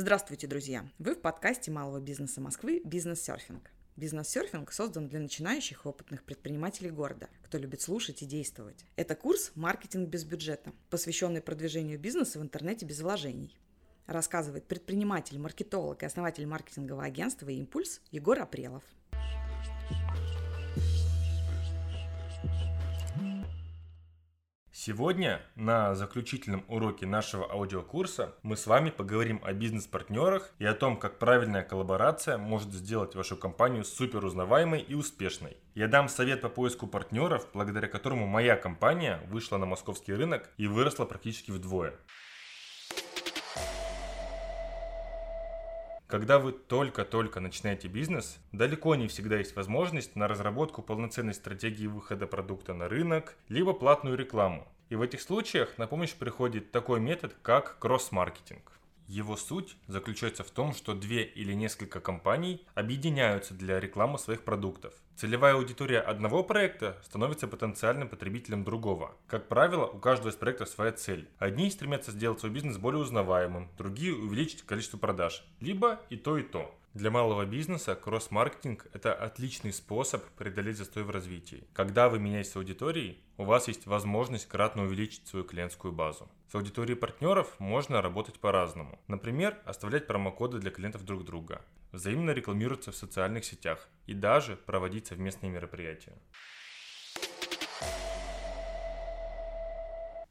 Здравствуйте, друзья! Вы в подкасте малого бизнеса Москвы «Бизнес-серфинг». Бизнес-серфинг создан для начинающих и опытных предпринимателей города, кто любит слушать и действовать. Это курс «Маркетинг без бюджета», посвященный продвижению бизнеса в интернете без вложений. Рассказывает предприниматель, маркетолог и основатель маркетингового агентства «Импульс» Егор Апрелов – Сегодня на заключительном уроке нашего аудиокурса мы с вами поговорим о бизнес-партнерах и о том, как правильная коллаборация может сделать вашу компанию супер узнаваемой и успешной. Я дам совет по поиску партнеров, благодаря которому моя компания вышла на московский рынок и выросла практически вдвое. Когда вы только-только начинаете бизнес, далеко не всегда есть возможность на разработку полноценной стратегии выхода продукта на рынок, либо платную рекламу. И в этих случаях на помощь приходит такой метод, как кросс-маркетинг. Его суть заключается в том, что две или несколько компаний объединяются для рекламы своих продуктов. Целевая аудитория одного проекта становится потенциальным потребителем другого. Как правило, у каждого из проектов своя цель. Одни стремятся сделать свой бизнес более узнаваемым, другие увеличить количество продаж. Либо и то, и то. Для малого бизнеса кросс-маркетинг – это отличный способ преодолеть застой в развитии. Когда вы меняетесь с аудиторией, у вас есть возможность кратно увеличить свою клиентскую базу. С аудиторией партнеров можно работать по-разному. Например, оставлять промокоды для клиентов друг друга, взаимно рекламироваться в социальных сетях и даже проводить совместные мероприятия.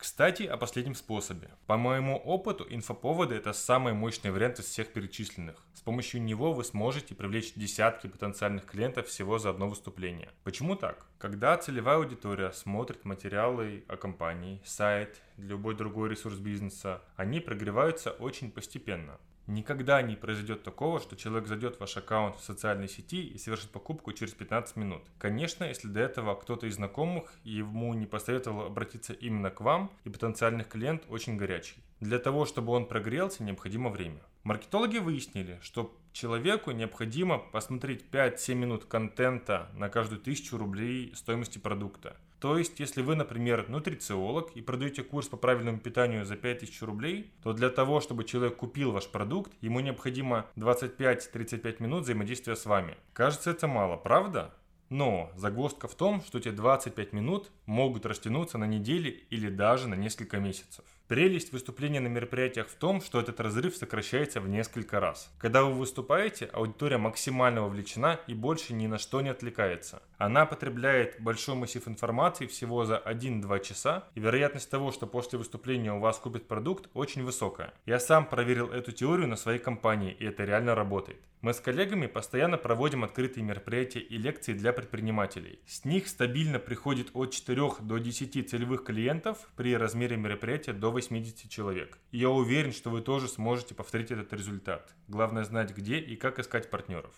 Кстати, о последнем способе. По моему опыту, инфоповоды это самый мощный вариант из всех перечисленных. С помощью него вы сможете привлечь десятки потенциальных клиентов всего за одно выступление. Почему так? Когда целевая аудитория смотрит материалы о компании, сайт, любой другой ресурс бизнеса, они прогреваются очень постепенно. Никогда не произойдет такого, что человек зайдет в ваш аккаунт в социальной сети и совершит покупку через 15 минут. Конечно, если до этого кто-то из знакомых ему не посоветовал обратиться именно к вам, и потенциальный клиент очень горячий. Для того, чтобы он прогрелся, необходимо время. Маркетологи выяснили, что человеку необходимо посмотреть 5-7 минут контента на каждую тысячу рублей стоимости продукта. То есть, если вы, например, нутрициолог и продаете курс по правильному питанию за 5000 рублей, то для того, чтобы человек купил ваш продукт, ему необходимо 25-35 минут взаимодействия с вами. Кажется, это мало, правда? Но загвоздка в том, что эти 25 минут могут растянуться на недели или даже на несколько месяцев. Прелесть выступления на мероприятиях в том, что этот разрыв сокращается в несколько раз. Когда вы выступаете, аудитория максимально вовлечена и больше ни на что не отвлекается. Она потребляет большой массив информации всего за 1-2 часа, и вероятность того, что после выступления у вас купит продукт, очень высокая. Я сам проверил эту теорию на своей компании, и это реально работает. Мы с коллегами постоянно проводим открытые мероприятия и лекции для предпринимателей. С них стабильно приходит от 4 до 10 целевых клиентов при размере мероприятия до 80 человек. И я уверен, что вы тоже сможете повторить этот результат. Главное знать где и как искать партнеров.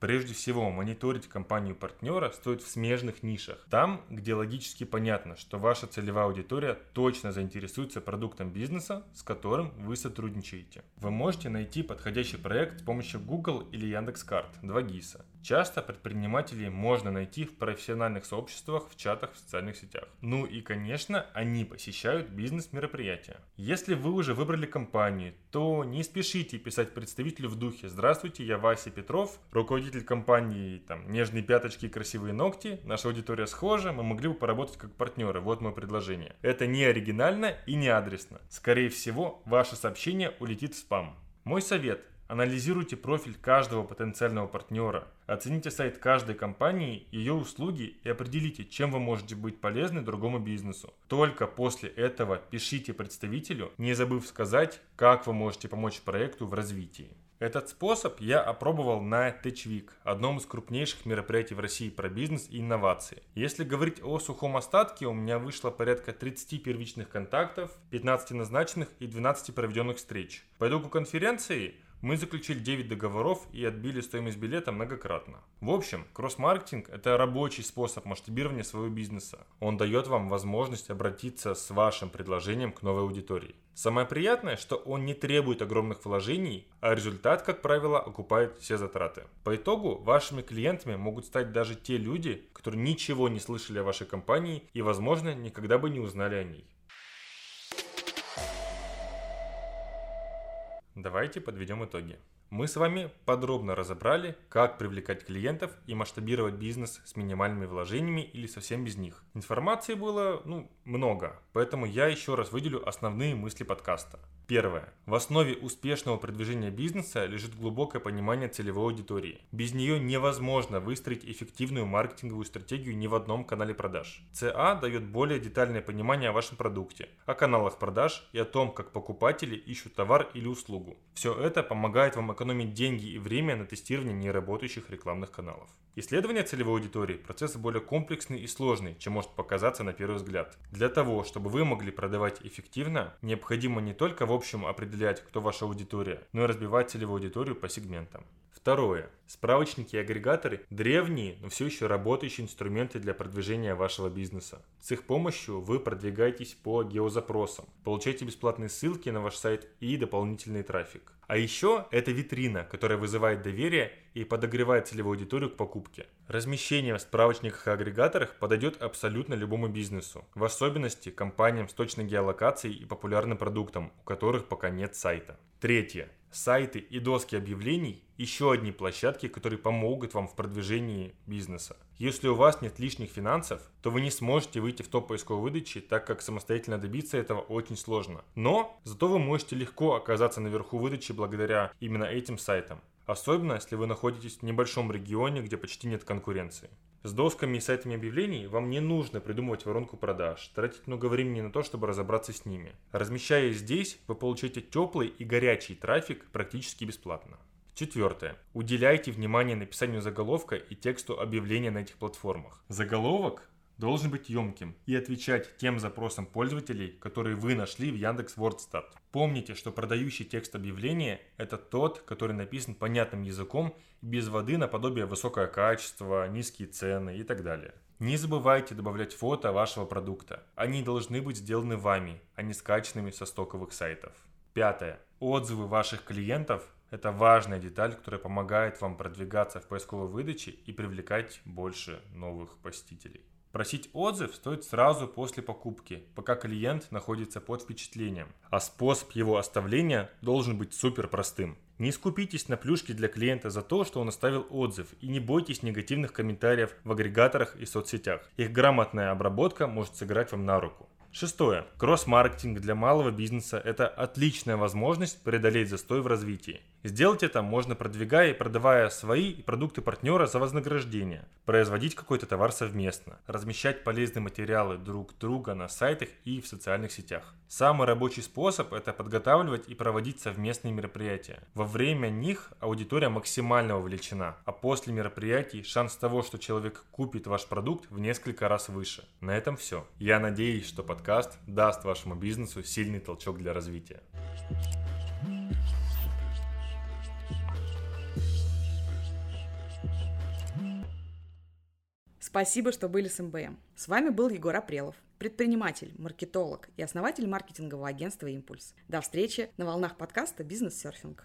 Прежде всего, мониторить компанию партнера стоит в смежных нишах. Там, где логически понятно, что ваша целевая аудитория точно заинтересуется продуктом бизнеса, с которым вы сотрудничаете. Вы можете найти подходящий проект с помощью Google или Яндекс.Карт, 2 ГИСа. Часто предпринимателей можно найти в профессиональных сообществах, в чатах, в социальных сетях. Ну и, конечно, они посещают бизнес-мероприятия. Если вы уже выбрали компанию, то не спешите писать представителю в духе «Здравствуйте, я Вася Петров, руководитель компании там, «Нежные пяточки и красивые ногти», наша аудитория схожа, мы могли бы поработать как партнеры, вот мое предложение». Это не оригинально и не адресно. Скорее всего, ваше сообщение улетит в спам. Мой совет – Анализируйте профиль каждого потенциального партнера, оцените сайт каждой компании, ее услуги и определите, чем вы можете быть полезны другому бизнесу. Только после этого пишите представителю, не забыв сказать, как вы можете помочь проекту в развитии. Этот способ я опробовал на TechWeek, одном из крупнейших мероприятий в России про бизнес и инновации. Если говорить о сухом остатке, у меня вышло порядка 30 первичных контактов, 15 назначенных и 12 проведенных встреч. По итогу конференции мы заключили 9 договоров и отбили стоимость билета многократно. В общем, кросс-маркетинг – это рабочий способ масштабирования своего бизнеса. Он дает вам возможность обратиться с вашим предложением к новой аудитории. Самое приятное, что он не требует огромных вложений, а результат, как правило, окупает все затраты. По итогу, вашими клиентами могут стать даже те люди, которые ничего не слышали о вашей компании и, возможно, никогда бы не узнали о ней. Давайте подведем итоги. Мы с вами подробно разобрали, как привлекать клиентов и масштабировать бизнес с минимальными вложениями или совсем без них. Информации было ну, много, поэтому я еще раз выделю основные мысли подкаста. Первое. В основе успешного продвижения бизнеса лежит глубокое понимание целевой аудитории. Без нее невозможно выстроить эффективную маркетинговую стратегию ни в одном канале продаж. ЦА дает более детальное понимание о вашем продукте, о каналах продаж и о том, как покупатели ищут товар или услугу. Все это помогает вам экономить деньги и время на тестирование неработающих рекламных каналов. Исследование целевой аудитории – процесс более комплексный и сложный, чем может показаться на первый взгляд. Для того, чтобы вы могли продавать эффективно, необходимо не только в общем определять, кто ваша аудитория, но и разбивать целевую аудиторию по сегментам. Второе. Справочники и агрегаторы – древние, но все еще работающие инструменты для продвижения вашего бизнеса. С их помощью вы продвигаетесь по геозапросам, получаете бесплатные ссылки на ваш сайт и дополнительный трафик. А еще это витрина, которая вызывает доверие и подогревает целевую аудиторию к покупке. Размещение в справочниках и агрегаторах подойдет абсолютно любому бизнесу, в особенности компаниям с точной геолокацией и популярным продуктам, у которых пока нет сайта. Третье. Сайты и доски объявлений – еще одни площадки, которые помогут вам в продвижении бизнеса. Если у вас нет лишних финансов, то вы не сможете выйти в топ поисковой выдачи, так как самостоятельно добиться этого очень сложно. Но зато вы можете легко оказаться наверху выдачи благодаря именно этим сайтам. Особенно, если вы находитесь в небольшом регионе, где почти нет конкуренции. С досками и сайтами объявлений вам не нужно придумывать воронку продаж, тратить много времени на то, чтобы разобраться с ними. Размещая здесь, вы получаете теплый и горячий трафик практически бесплатно. Четвертое. Уделяйте внимание написанию заголовка и тексту объявления на этих платформах. Заголовок должен быть емким и отвечать тем запросам пользователей, которые вы нашли в Яндекс Вордстат. Помните, что продающий текст объявления – это тот, который написан понятным языком, без воды наподобие высокое качество, низкие цены и так далее. Не забывайте добавлять фото вашего продукта. Они должны быть сделаны вами, а не скачанными со стоковых сайтов. Пятое. Отзывы ваших клиентов – это важная деталь, которая помогает вам продвигаться в поисковой выдаче и привлекать больше новых посетителей. Просить отзыв стоит сразу после покупки, пока клиент находится под впечатлением, а способ его оставления должен быть супер простым. Не скупитесь на плюшки для клиента за то, что он оставил отзыв, и не бойтесь негативных комментариев в агрегаторах и соцсетях. Их грамотная обработка может сыграть вам на руку. Шестое. Кросс-маркетинг для малого бизнеса – это отличная возможность преодолеть застой в развитии. Сделать это можно продвигая и продавая свои продукты партнера за вознаграждение, производить какой-то товар совместно, размещать полезные материалы друг друга на сайтах и в социальных сетях. Самый рабочий способ – это подготавливать и проводить совместные мероприятия. Во время них аудитория максимально вовлечена, а после мероприятий шанс того, что человек купит ваш продукт в несколько раз выше. На этом все. Я надеюсь, что подкаст даст вашему бизнесу сильный толчок для развития. Спасибо, что были с МБМ. С вами был Егор Апрелов, предприниматель, маркетолог и основатель маркетингового агентства «Импульс». До встречи на волнах подкаста «Бизнес-серфинг».